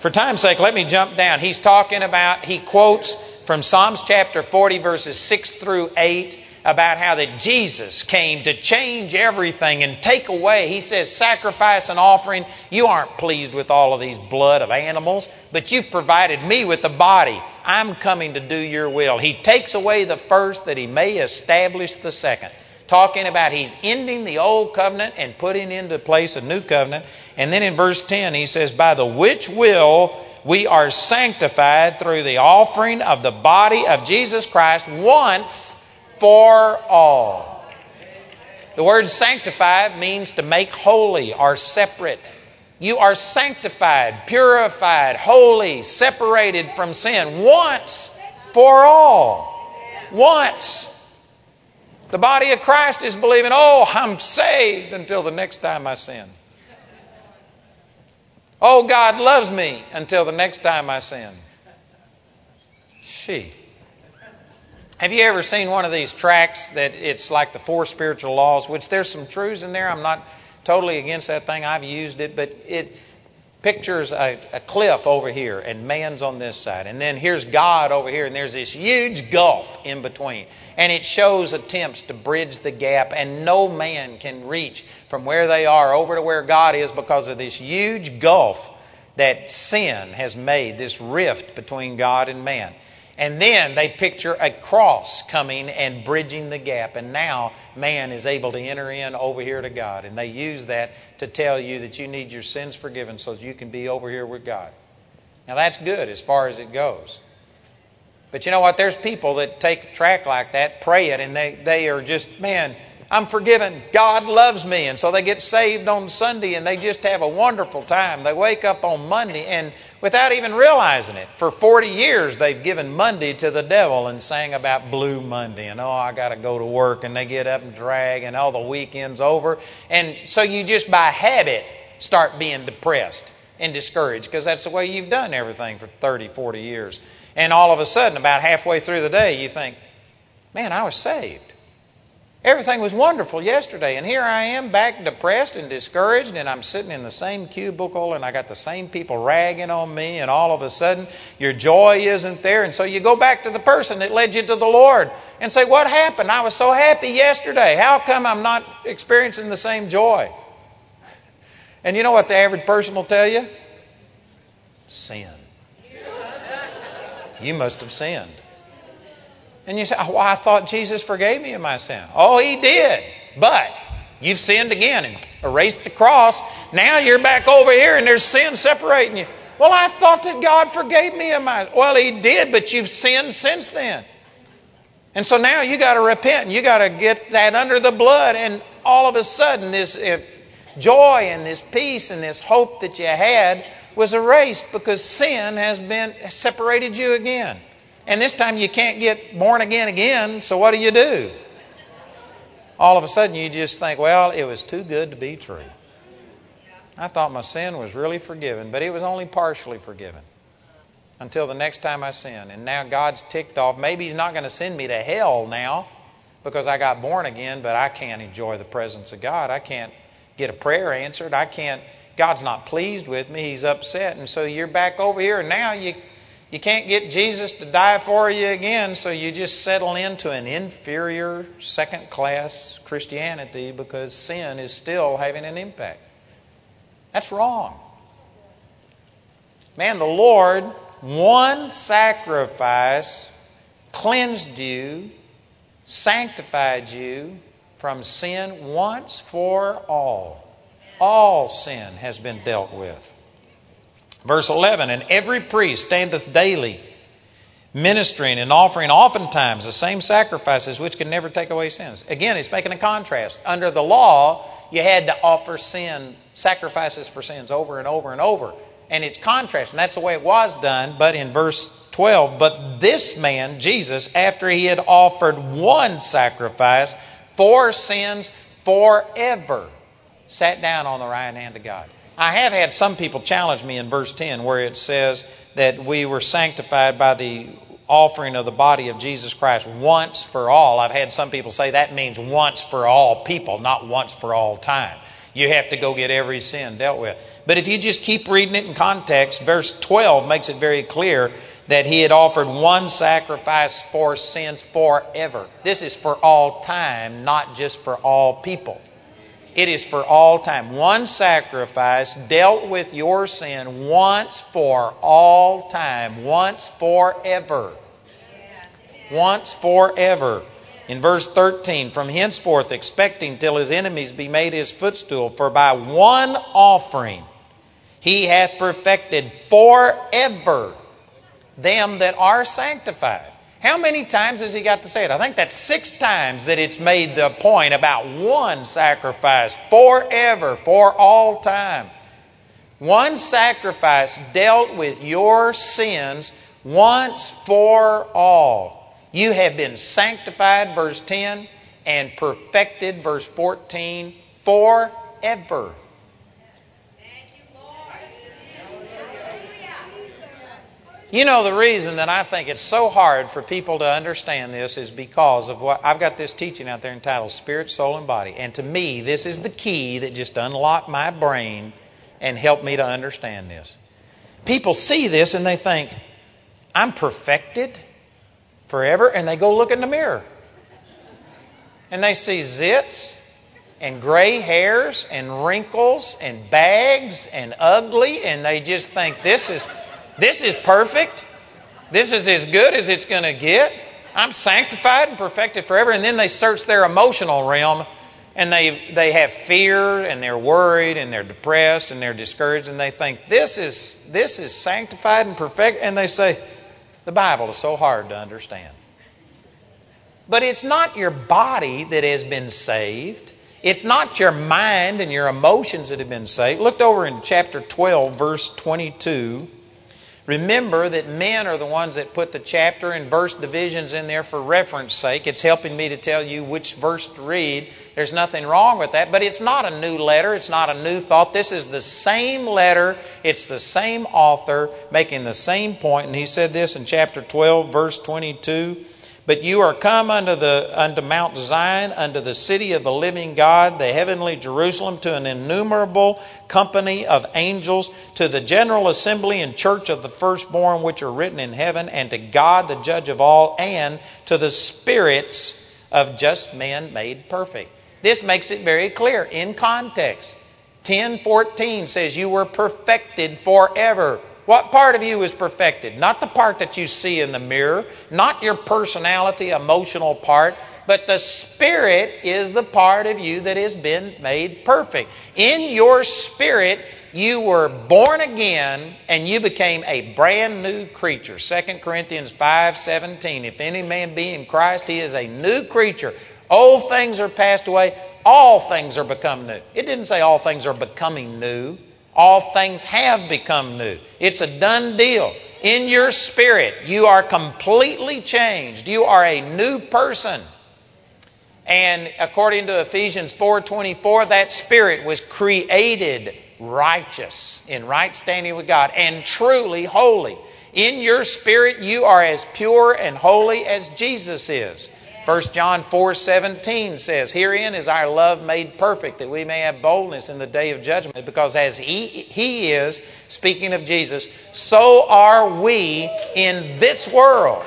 For time's sake, let me jump down. He's talking about, he quotes from Psalms chapter 40, verses 6 through 8, about how that Jesus came to change everything and take away. He says, sacrifice and offering. You aren't pleased with all of these blood of animals, but you've provided me with the body. I'm coming to do your will. He takes away the first that he may establish the second. Talking about he's ending the old covenant and putting into place a new covenant. And then in verse 10, he says, By the which will we are sanctified through the offering of the body of Jesus Christ once for all. The word sanctified means to make holy or separate. You are sanctified, purified, holy, separated from sin once for all. Once. The body of Christ is believing, oh, I'm saved until the next time I sin. Oh, God loves me until the next time I sin. She. Have you ever seen one of these tracks that it's like the four spiritual laws, which there's some truths in there. I'm not totally against that thing. I've used it, but it pictures a, a, cliff over here and man's on this side. And then here's God over here, and there's this huge gulf in between. And it shows attempts to bridge the gap, and no man can reach from where they are over to where God is because of this huge gulf that sin has made, this rift between God and man. And then they picture a cross coming and bridging the gap. And now man is able to enter in over here to God. And they use that to tell you that you need your sins forgiven so that you can be over here with God. Now that's good as far as it goes. But you know what? There's people that take a track like that, pray it, and they, they are just, man, I'm forgiven. God loves me. And so they get saved on Sunday and they just have a wonderful time. They wake up on Monday and without even realizing it, for 40 years they've given Monday to the devil and sang about Blue Monday and oh, I got to go to work and they get up and drag and all the weekend's over. And so you just by habit start being depressed and discouraged because that's the way you've done everything for 30, 40 years. And all of a sudden, about halfway through the day, you think, man, I was saved. Everything was wonderful yesterday, and here I am back depressed and discouraged, and I'm sitting in the same cubicle, and I got the same people ragging on me, and all of a sudden your joy isn't there. And so you go back to the person that led you to the Lord and say, What happened? I was so happy yesterday. How come I'm not experiencing the same joy? And you know what the average person will tell you? Sin. You must have sinned. And you say, oh, well, I thought Jesus forgave me of my sin. Oh, he did. But you've sinned again and erased the cross. Now you're back over here and there's sin separating you. Well, I thought that God forgave me of my Well, he did, but you've sinned since then. And so now you got to repent and you got to get that under the blood. And all of a sudden, this joy and this peace and this hope that you had was erased because sin has been separated you again. And this time you can't get born again again, so what do you do? All of a sudden you just think, well, it was too good to be true. I thought my sin was really forgiven, but it was only partially forgiven until the next time I sin. And now God's ticked off. Maybe He's not going to send me to hell now because I got born again, but I can't enjoy the presence of God. I can't get a prayer answered. I can't, God's not pleased with me. He's upset. And so you're back over here, and now you you can't get Jesus to die for you again, so you just settle into an inferior, second class Christianity because sin is still having an impact. That's wrong. Man, the Lord, one sacrifice cleansed you, sanctified you from sin once for all. All sin has been dealt with. Verse 11 And every priest standeth daily ministering and offering oftentimes the same sacrifices which can never take away sins. Again, he's making a contrast. Under the law, you had to offer sin, sacrifices for sins over and over and over. And it's contrast, and that's the way it was done. But in verse 12, but this man, Jesus, after he had offered one sacrifice for sins forever, sat down on the right hand of God. I have had some people challenge me in verse 10 where it says that we were sanctified by the offering of the body of Jesus Christ once for all. I've had some people say that means once for all people, not once for all time. You have to go get every sin dealt with. But if you just keep reading it in context, verse 12 makes it very clear that he had offered one sacrifice for sins forever. This is for all time, not just for all people. It is for all time. One sacrifice dealt with your sin once for all time, once forever. Once forever. In verse 13, from henceforth expecting till his enemies be made his footstool, for by one offering he hath perfected forever them that are sanctified. How many times has he got to say it? I think that's six times that it's made the point about one sacrifice forever, for all time. One sacrifice dealt with your sins once for all. You have been sanctified, verse 10, and perfected, verse 14, forever. You know, the reason that I think it's so hard for people to understand this is because of what I've got this teaching out there entitled Spirit, Soul, and Body. And to me, this is the key that just unlocked my brain and helped me to understand this. People see this and they think, I'm perfected forever, and they go look in the mirror. And they see zits and gray hairs and wrinkles and bags and ugly, and they just think this is this is perfect. This is as good as it's going to get. I'm sanctified and perfected forever. And then they search their emotional realm and they, they have fear and they're worried and they're depressed and they're discouraged and they think this is, this is sanctified and perfect. And they say, the Bible is so hard to understand. But it's not your body that has been saved. It's not your mind and your emotions that have been saved. Looked over in chapter 12, verse 22. Remember that men are the ones that put the chapter and verse divisions in there for reference sake. It's helping me to tell you which verse to read. There's nothing wrong with that, but it's not a new letter. It's not a new thought. This is the same letter. It's the same author making the same point. And he said this in chapter 12, verse 22. But you are come unto, the, unto Mount Zion, unto the city of the living God, the heavenly Jerusalem, to an innumerable company of angels, to the general assembly and church of the firstborn which are written in heaven, and to God, the judge of all, and to the spirits of just men made perfect. This makes it very clear in context. 10:14 says you were perfected forever. What part of you is perfected? Not the part that you see in the mirror, not your personality, emotional part, but the Spirit is the part of you that has been made perfect. In your spirit, you were born again and you became a brand new creature. 2 Corinthians 5 17. If any man be in Christ, he is a new creature. Old things are passed away, all things are become new. It didn't say all things are becoming new all things have become new. It's a done deal. In your spirit, you are completely changed. You are a new person. And according to Ephesians 4:24, that spirit was created righteous in right standing with God and truly holy. In your spirit, you are as pure and holy as Jesus is. 1 John 4 17 says, Herein is our love made perfect, that we may have boldness in the day of judgment. Because as He, he is, speaking of Jesus, so are we in this world.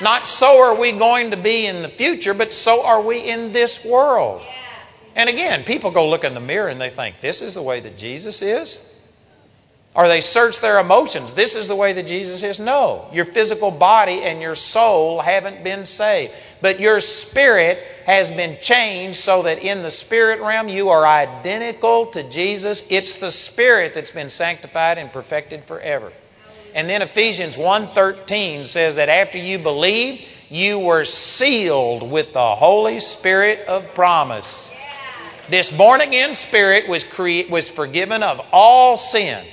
Not so are we going to be in the future, but so are we in this world. And again, people go look in the mirror and they think, This is the way that Jesus is? Or they search their emotions. This is the way that Jesus is. No. Your physical body and your soul haven't been saved. But your spirit has been changed so that in the spirit realm you are identical to Jesus. It's the spirit that's been sanctified and perfected forever. And then Ephesians 1:13 says that after you believed, you were sealed with the Holy Spirit of promise. This born again spirit was, cre- was forgiven of all sin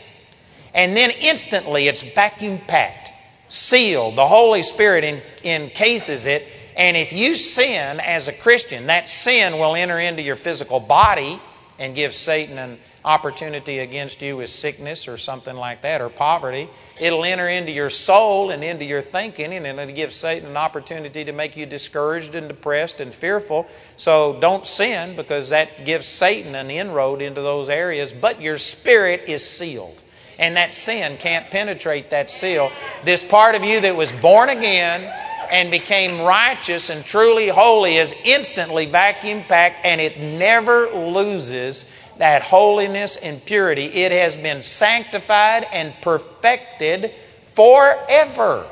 and then instantly it's vacuum packed, sealed. The Holy Spirit encases it. And if you sin as a Christian, that sin will enter into your physical body and give Satan an opportunity against you with sickness or something like that or poverty. It'll enter into your soul and into your thinking and it'll give Satan an opportunity to make you discouraged and depressed and fearful. So don't sin because that gives Satan an inroad into those areas, but your spirit is sealed. And that sin can't penetrate that seal. This part of you that was born again and became righteous and truly holy is instantly vacuum packed and it never loses that holiness and purity. It has been sanctified and perfected forever.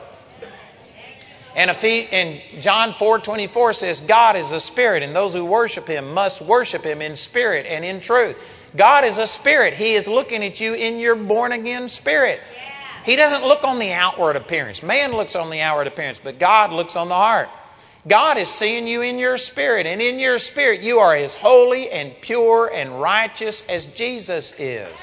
And John 4 24 says, God is a spirit, and those who worship him must worship him in spirit and in truth. God is a spirit. He is looking at you in your born again spirit. He doesn't look on the outward appearance. Man looks on the outward appearance, but God looks on the heart. God is seeing you in your spirit, and in your spirit, you are as holy and pure and righteous as Jesus is.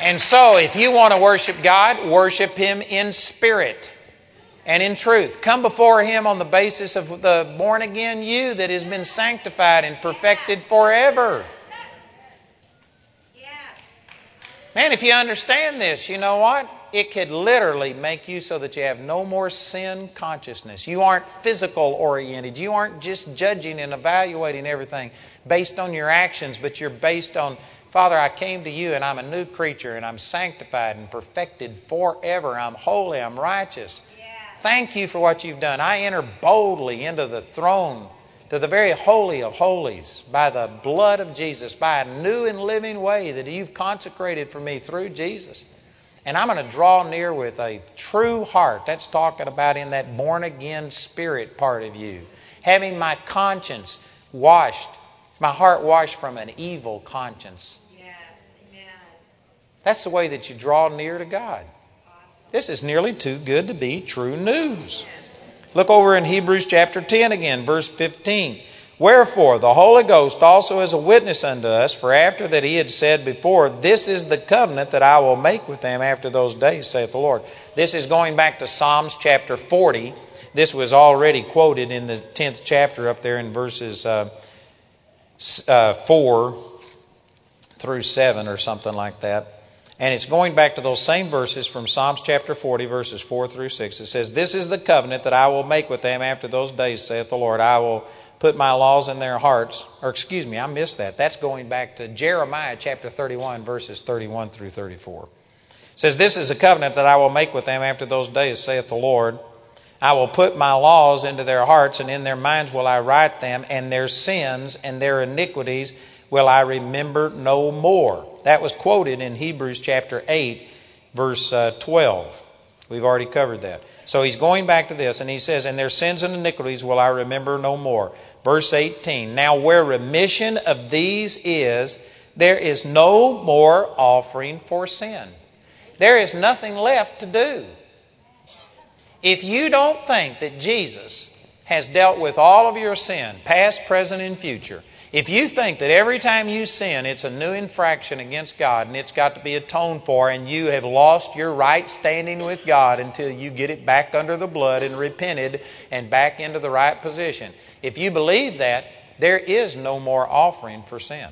And so, if you want to worship God, worship Him in spirit and in truth. Come before Him on the basis of the born again you that has been sanctified and perfected forever. Man, if you understand this, you know what? It could literally make you so that you have no more sin consciousness. You aren't physical oriented. You aren't just judging and evaluating everything based on your actions, but you're based on Father, I came to you and I'm a new creature and I'm sanctified and perfected forever. I'm holy, I'm righteous. Thank you for what you've done. I enter boldly into the throne, to the very holy of holies, by the blood of Jesus, by a new and living way that you've consecrated for me through Jesus. And I'm going to draw near with a true heart. That's talking about in that born again spirit part of you. Having my conscience washed my heart washed from an evil conscience. Yes, amen. That's the way that you draw near to God. This is nearly too good to be true news. Look over in Hebrews chapter 10 again, verse 15. Wherefore, the Holy Ghost also is a witness unto us, for after that he had said before, This is the covenant that I will make with them after those days, saith the Lord. This is going back to Psalms chapter 40. This was already quoted in the 10th chapter up there in verses uh, uh, 4 through 7 or something like that. And it's going back to those same verses from Psalms chapter 40, verses 4 through 6. It says, This is the covenant that I will make with them after those days, saith the Lord. I will put my laws in their hearts. Or excuse me, I missed that. That's going back to Jeremiah chapter 31, verses 31 through 34. It says, This is a covenant that I will make with them after those days, saith the Lord. I will put my laws into their hearts, and in their minds will I write them, and their sins and their iniquities will I remember no more. That was quoted in Hebrews chapter 8, verse uh, 12. We've already covered that. So he's going back to this, and he says, And their sins and iniquities will I remember no more. Verse 18 Now where remission of these is, there is no more offering for sin. There is nothing left to do. If you don't think that Jesus has dealt with all of your sin, past, present, and future, if you think that every time you sin, it's a new infraction against God and it's got to be atoned for, and you have lost your right standing with God until you get it back under the blood and repented and back into the right position, if you believe that, there is no more offering for sin.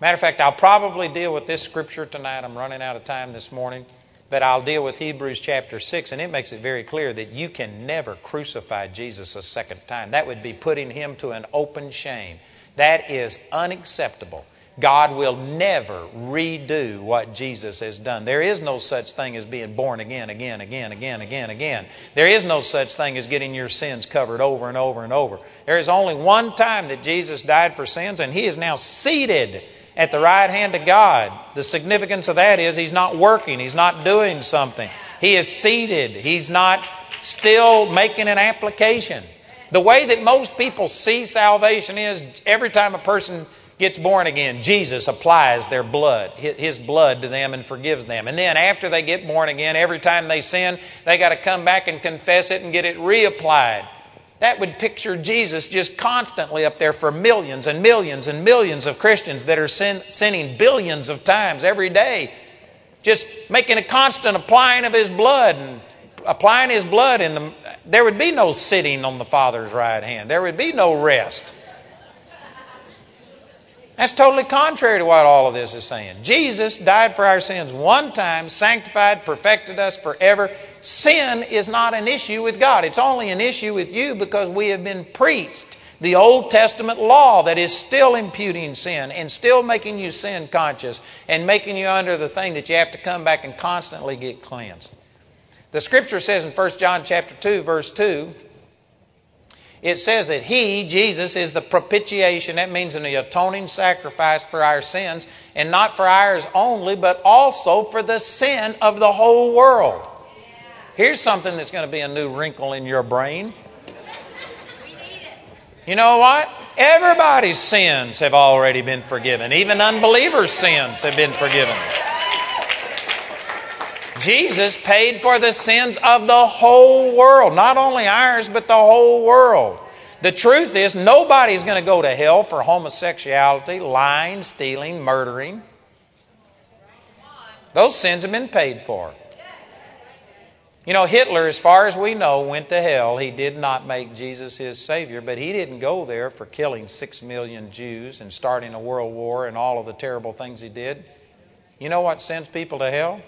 Matter of fact, I'll probably deal with this scripture tonight. I'm running out of time this morning. But I'll deal with Hebrews chapter 6, and it makes it very clear that you can never crucify Jesus a second time. That would be putting him to an open shame. That is unacceptable. God will never redo what Jesus has done. There is no such thing as being born again, again, again, again, again, again. There is no such thing as getting your sins covered over and over and over. There is only one time that Jesus died for sins, and He is now seated at the right hand of God. The significance of that is he's not working, he's not doing something. He is seated, he's not still making an application. The way that most people see salvation is every time a person gets born again, Jesus applies their blood, his blood to them and forgives them. And then after they get born again, every time they sin, they got to come back and confess it and get it reapplied. That would picture Jesus just constantly up there for millions and millions and millions of Christians that are sin, sinning billions of times every day. Just making a constant applying of His blood and applying His blood in the. There would be no sitting on the Father's right hand. There would be no rest. That's totally contrary to what all of this is saying. Jesus died for our sins one time, sanctified, perfected us forever. Sin is not an issue with God. It's only an issue with you because we have been preached The Old Testament law that is still imputing sin and still making you sin conscious and making you under the thing that you have to come back and constantly get cleansed. The scripture says in 1 John chapter 2 verse 2 it says that he Jesus is the propitiation that means an atoning sacrifice for our sins and not for ours only but also for the sin of the whole world. Here's something that's going to be a new wrinkle in your brain. You know what? Everybody's sins have already been forgiven. Even unbelievers' sins have been forgiven. Jesus paid for the sins of the whole world, not only ours, but the whole world. The truth is, nobody's going to go to hell for homosexuality, lying, stealing, murdering. Those sins have been paid for. You know, Hitler, as far as we know, went to hell. He did not make Jesus his Savior, but he didn't go there for killing six million Jews and starting a world war and all of the terrible things he did. You know what sends people to hell?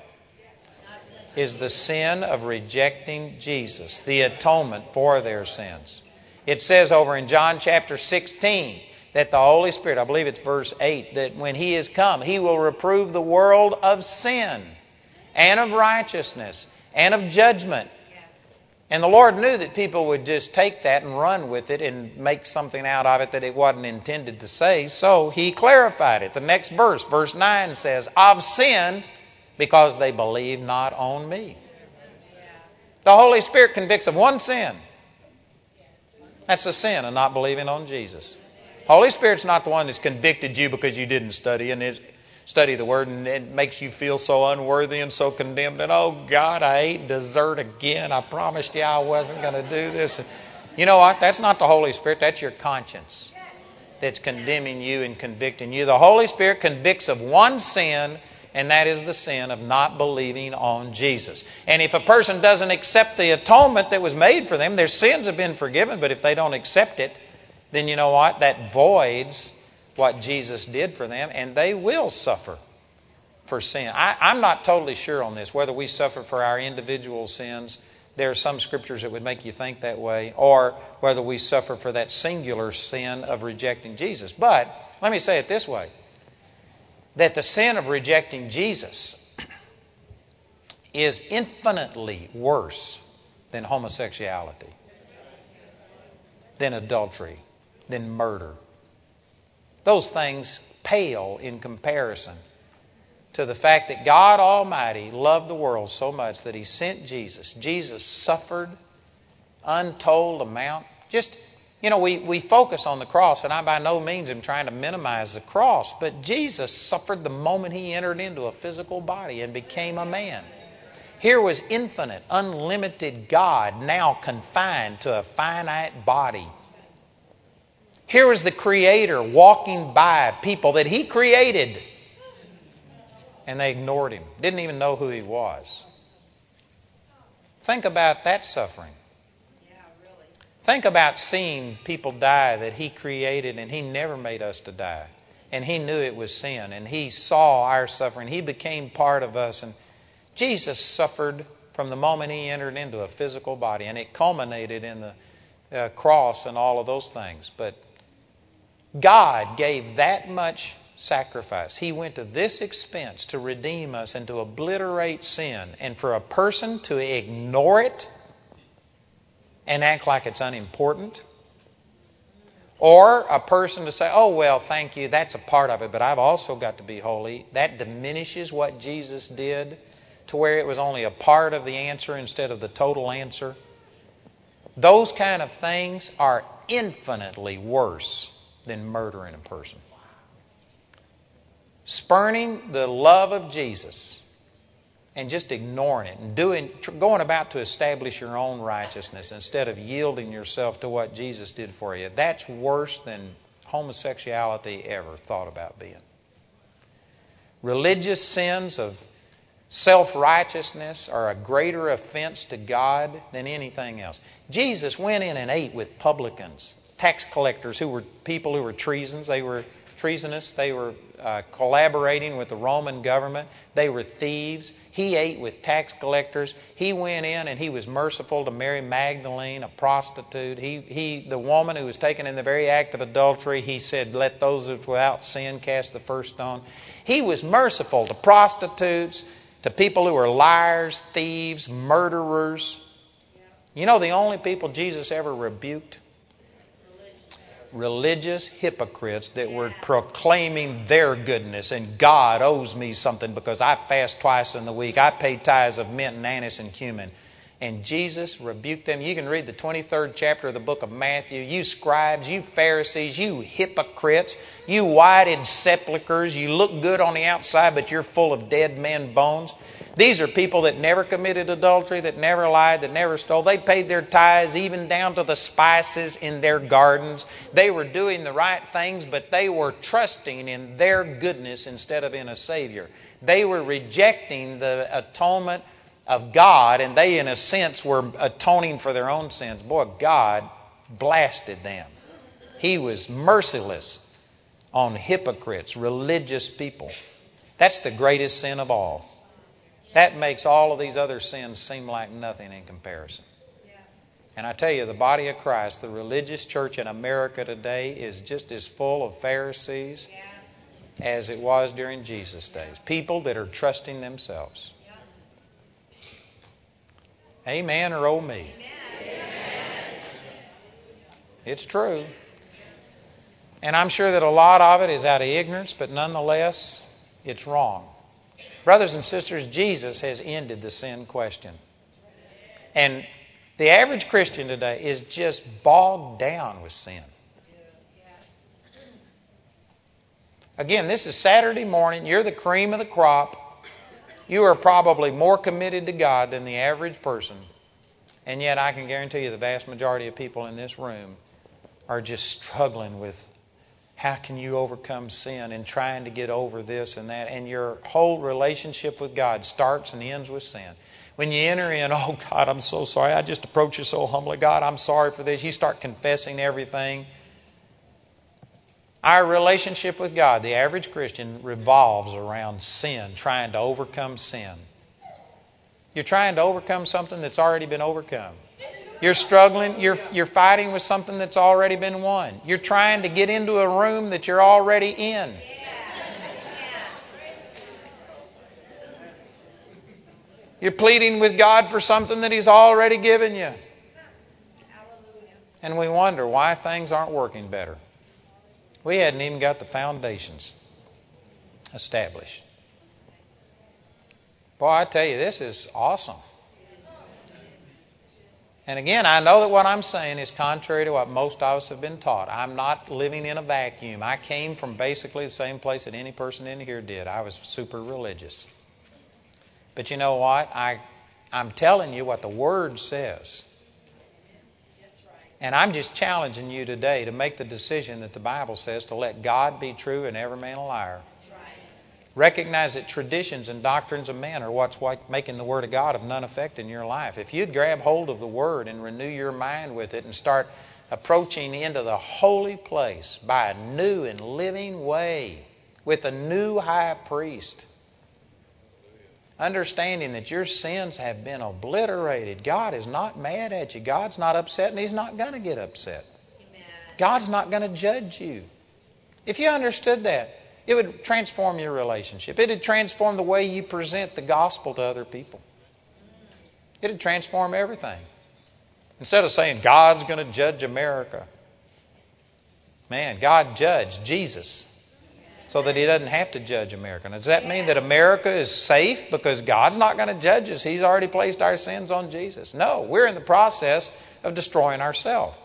Is the sin of rejecting Jesus, the atonement for their sins. It says over in John chapter 16 that the Holy Spirit, I believe it's verse 8, that when He is come, He will reprove the world of sin and of righteousness and of judgment. And the Lord knew that people would just take that and run with it and make something out of it that it wasn't intended to say. So he clarified it. The next verse, verse 9 says, Of sin, because they believe not on me. The Holy Spirit convicts of one sin. That's the sin of not believing on Jesus. Holy Spirit's not the one that's convicted you because you didn't study and study the Word, and it makes you feel so unworthy and so condemned. And oh God, I ate dessert again. I promised you I wasn't going to do this. You know what? That's not the Holy Spirit. That's your conscience that's condemning you and convicting you. The Holy Spirit convicts of one sin, and that is the sin of not believing on Jesus. And if a person doesn't accept the atonement that was made for them, their sins have been forgiven, but if they don't accept it, then you know what? That voids what Jesus did for them, and they will suffer for sin. I, am not totally sure on this, whether we suffer for our individual sins. There are some scriptures that would make you think that way, or whether we suffer for that singular sin of rejecting Jesus. But let me say it this way that the sin of rejecting Jesus is infinitely worse than homosexuality, than adultery, than murder, those things pale in comparison to the fact that God Almighty loved the world so much that He sent Jesus. Jesus suffered untold amount. Just, you know, we, we focus on the cross, and I by no means am trying to minimize the cross, but Jesus suffered the moment He entered into a physical body and became a man. Here was infinite, unlimited God now confined to a finite body here was the Creator walking by people that He created, and they ignored Him, didn't even know who He was. Think about that suffering. Think about seeing people die that He created and He never made us to die. And He knew it was sin and He saw our suffering. He became part of us. And Jesus suffered from the moment He entered into a physical body. And it culminated in the uh, cross and all of those things. But God gave that much sacrifice. He went to this expense to redeem us and to obliterate sin. And for a person to ignore it and act like it's unimportant, or a person to say, oh, well, thank you, that's a part of it, but I've also got to be holy, that diminishes what Jesus did to where it was only a part of the answer instead of the total answer. Those kind of things are infinitely worse than murdering a person. Spurning the love of Jesus and just ignoring it and doing, going about to establish your own righteousness instead of yielding yourself to what Jesus did for you, that's worse than homosexuality ever thought about being. Religious sins of self righteousness are a greater offense to God than anything else. Jesus went in and ate with publicans tax collectors who were people who were treasons. They were treasonous. They were uh, collaborating with the Roman government. They were thieves. He ate with tax collectors. He went in and he was merciful to Mary Magdalene, a prostitute. He, he, the woman who was taken in the very act of adultery, he said, Let those without sin cast the first stone. He was merciful to prostitutes, to people who were liars, thieves, murderers. You know the only people Jesus ever rebuked? Religious hypocrites that were proclaiming their goodness and God owes me something because I fast twice in the week. I pay tithes of mint and anise and cumin. And Jesus rebuked them. You can read the 23rd chapter of the book of Matthew. You scribes, you Pharisees, you hypocrites, you whited sepulchres, you look good on the outside, but you're full of dead men bones. These are people that never committed adultery, that never lied, that never stole. They paid their tithes even down to the spices in their gardens. They were doing the right things, but they were trusting in their goodness instead of in a Savior. They were rejecting the atonement of God, and they, in a sense, were atoning for their own sins. Boy, God blasted them. He was merciless on hypocrites, religious people. That's the greatest sin of all. That makes all of these other sins seem like nothing in comparison. And I tell you, the body of Christ, the religious church in America today, is just as full of Pharisees yes. as it was during Jesus' days. People that are trusting themselves. Amen or oh me? Amen. It's true. And I'm sure that a lot of it is out of ignorance, but nonetheless, it's wrong. Brothers and sisters, Jesus has ended the sin question. And the average Christian today is just bogged down with sin. Again, this is Saturday morning. You're the cream of the crop. You are probably more committed to God than the average person. And yet, I can guarantee you the vast majority of people in this room are just struggling with how can you overcome sin and trying to get over this and that. And your whole relationship with God starts and ends with sin. When you enter in, oh God, I'm so sorry. I just approach you so humbly. God, I'm sorry for this. You start confessing everything. Our relationship with God, the average Christian, revolves around sin, trying to overcome sin. You're trying to overcome something that's already been overcome. You're struggling, you're, you're fighting with something that's already been won. You're trying to get into a room that you're already in. You're pleading with God for something that He's already given you. And we wonder why things aren't working better. We hadn't even got the foundations established. Boy, I tell you, this is awesome. And again, I know that what I'm saying is contrary to what most of us have been taught. I'm not living in a vacuum. I came from basically the same place that any person in here did. I was super religious. But you know what? I, I'm telling you what the Word says. And I'm just challenging you today to make the decision that the Bible says to let God be true and every man a liar. Recognize that traditions and doctrines of men are what's making the Word of God of none effect in your life. If you'd grab hold of the Word and renew your mind with it and start approaching into the holy place by a new and living way with a new high priest, understanding that your sins have been obliterated, God is not mad at you. God's not upset, and He's not going to get upset. God's not going to judge you. If you understood that, it would transform your relationship. It would transform the way you present the gospel to other people. It would transform everything. Instead of saying, God's going to judge America, man, God judged Jesus so that He doesn't have to judge America. Now, does that mean that America is safe because God's not going to judge us? He's already placed our sins on Jesus. No, we're in the process of destroying ourselves.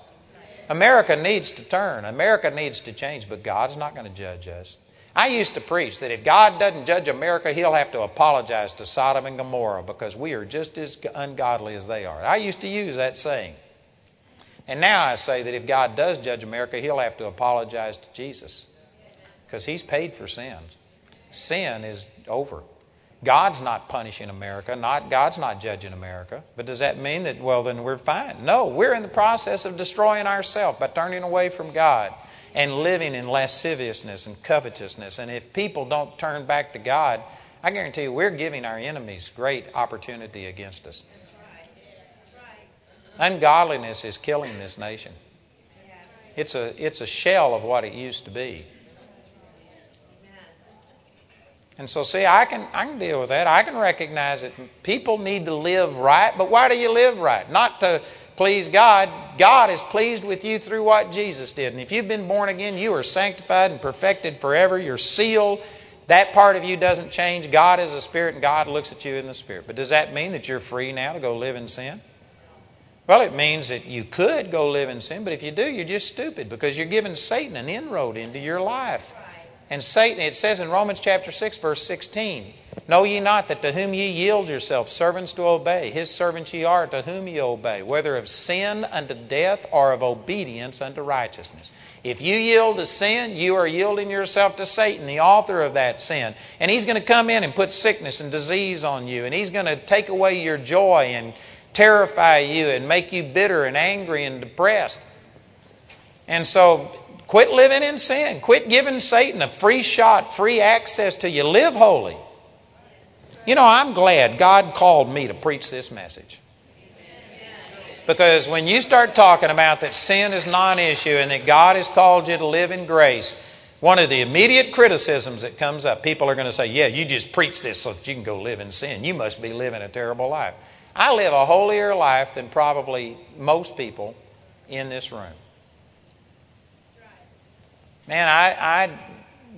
America needs to turn, America needs to change, but God's not going to judge us. I used to preach that if God doesn't judge America, He'll have to apologize to Sodom and Gomorrah because we are just as ungodly as they are. I used to use that saying. And now I say that if God does judge America, He'll have to apologize to Jesus because He's paid for sins. Sin is over. God's not punishing America. Not, God's not judging America. But does that mean that, well, then we're fine? No, we're in the process of destroying ourselves by turning away from God and living in lasciviousness and covetousness. And if people don't turn back to God, I guarantee you we're giving our enemies great opportunity against us. Ungodliness is killing this nation. It's a, it's a shell of what it used to be. And so, see, I can, I can deal with that. I can recognize that people need to live right, but why do you live right? Not to please God. God is pleased with you through what Jesus did. And if you've been born again, you are sanctified and perfected forever. You're sealed. That part of you doesn't change. God is a spirit, and God looks at you in the spirit. But does that mean that you're free now to go live in sin? Well, it means that you could go live in sin, but if you do, you're just stupid because you're giving Satan an inroad into your life. And Satan, it says in Romans chapter 6, verse 16, Know ye not that to whom ye yield yourselves servants to obey, his servants ye are to whom ye obey, whether of sin unto death or of obedience unto righteousness. If you yield to sin, you are yielding yourself to Satan, the author of that sin. And he's going to come in and put sickness and disease on you, and he's going to take away your joy and terrify you and make you bitter and angry and depressed. And so quit living in sin. Quit giving Satan a free shot, free access to you. Live holy. You know, I'm glad God called me to preach this message. Because when you start talking about that sin is non issue and that God has called you to live in grace, one of the immediate criticisms that comes up, people are going to say, Yeah, you just preach this so that you can go live in sin. You must be living a terrible life. I live a holier life than probably most people in this room. Man, I, I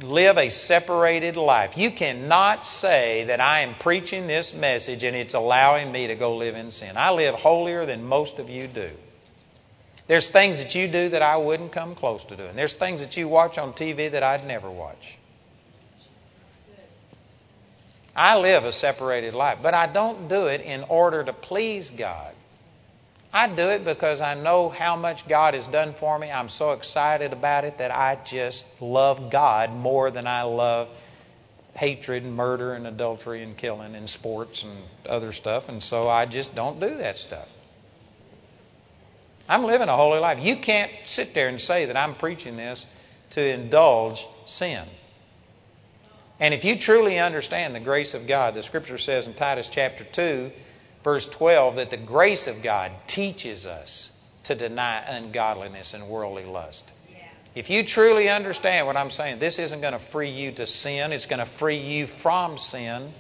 live a separated life. You cannot say that I am preaching this message and it's allowing me to go live in sin. I live holier than most of you do. There's things that you do that I wouldn't come close to doing. There's things that you watch on TV that I'd never watch. I live a separated life, but I don't do it in order to please God. I do it because I know how much God has done for me. I'm so excited about it that I just love God more than I love hatred and murder and adultery and killing and sports and other stuff. And so I just don't do that stuff. I'm living a holy life. You can't sit there and say that I'm preaching this to indulge sin. And if you truly understand the grace of God, the scripture says in Titus chapter 2, verse 12, that the grace of God teaches us to deny ungodliness and worldly lust. If you truly understand what I'm saying, this isn't going to free you to sin, it's going to free you from sin,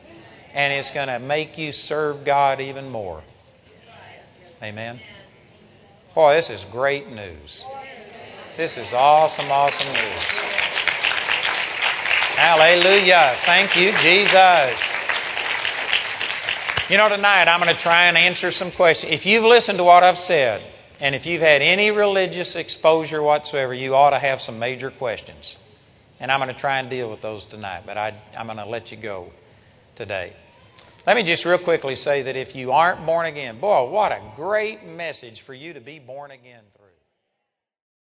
and it's going to make you serve God even more. Amen. Boy, this is great news. This is awesome, awesome news. Hallelujah. Thank you, Jesus. You know, tonight I'm going to try and answer some questions. If you've listened to what I've said, and if you've had any religious exposure whatsoever, you ought to have some major questions. And I'm going to try and deal with those tonight, but I, am going to let you go today. Let me just real quickly say that if you aren't born again, boy, what a great message for you to be born again.